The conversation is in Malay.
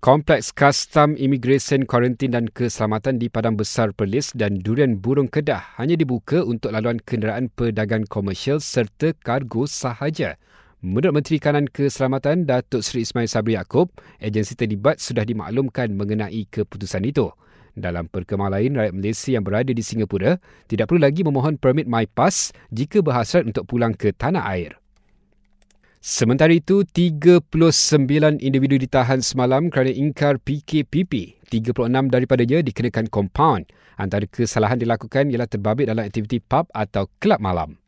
Kompleks Kastam Immigration Kuarantin dan Keselamatan di Padang Besar Perlis dan Durian Burung Kedah hanya dibuka untuk laluan kenderaan perdagangan komersial serta kargo sahaja. Menurut Menteri Kanan Keselamatan Datuk Seri Ismail Sabri Yaakob, agensi terlibat sudah dimaklumkan mengenai keputusan itu. Dalam perkembangan lain, rakyat Malaysia yang berada di Singapura tidak perlu lagi memohon permit MyPass jika berhasrat untuk pulang ke tanah air. Sementara itu, 39 individu ditahan semalam kerana ingkar PKPP. 36 daripadanya dikenakan kompaun. Antara kesalahan dilakukan ialah terbabit dalam aktiviti pub atau kelab malam.